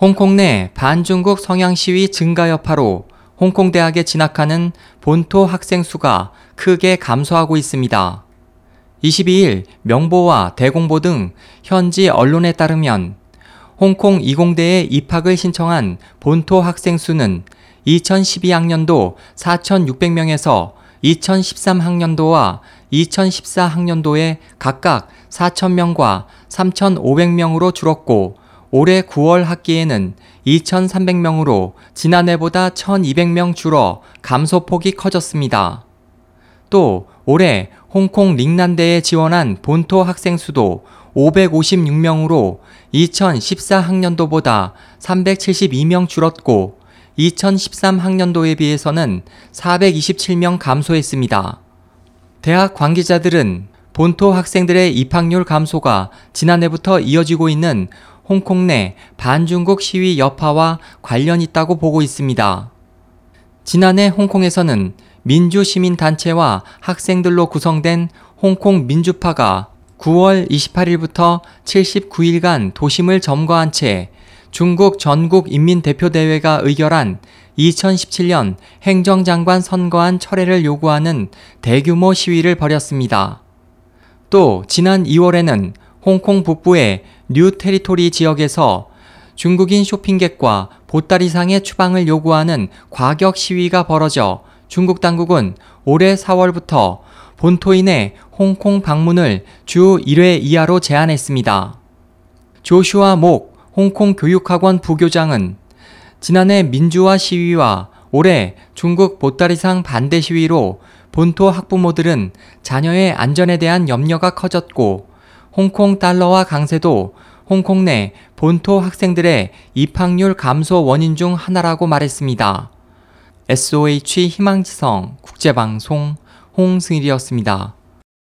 홍콩 내 반중국 성향 시위 증가 여파로 홍콩 대학에 진학하는 본토 학생 수가 크게 감소하고 있습니다. 22일 명보와 대공보 등 현지 언론에 따르면 홍콩 이공대에 입학을 신청한 본토 학생 수는 2012학년도 4,600명에서 2013학년도와 2014학년도에 각각 4,000명과 3,500명으로 줄었고 올해 9월 학기에는 2,300명으로 지난해보다 1,200명 줄어 감소폭이 커졌습니다. 또 올해 홍콩 링난대에 지원한 본토 학생 수도 556명으로 2014학년도보다 372명 줄었고 2013학년도에 비해서는 427명 감소했습니다. 대학 관계자들은 본토 학생들의 입학률 감소가 지난해부터 이어지고 있는 홍콩 내 반중국 시위 여파와 관련 있다고 보고 있습니다. 지난해 홍콩에서는 민주시민단체와 학생들로 구성된 홍콩 민주파가 9월 28일부터 79일간 도심을 점거한 채 중국 전국 인민대표대회가 의결한 2017년 행정장관 선거안 철회를 요구하는 대규모 시위를 벌였습니다. 또 지난 2월에는 홍콩 북부의 뉴 테리토리 지역에서 중국인 쇼핑객과 보따리상의 추방을 요구하는 과격 시위가 벌어져 중국 당국은 올해 4월부터 본토인의 홍콩 방문을 주 1회 이하로 제한했습니다. 조슈아 목 홍콩 교육학원 부교장은 지난해 민주화 시위와 올해 중국 보따리상 반대 시위로 본토 학부모들은 자녀의 안전에 대한 염려가 커졌고 홍콩 달러화 강세도 홍콩 내 본토 학생들의 입학률 감소 원인 중 하나라고 말했습니다. SOH 희망지성 국제방송 홍승일이었습니다.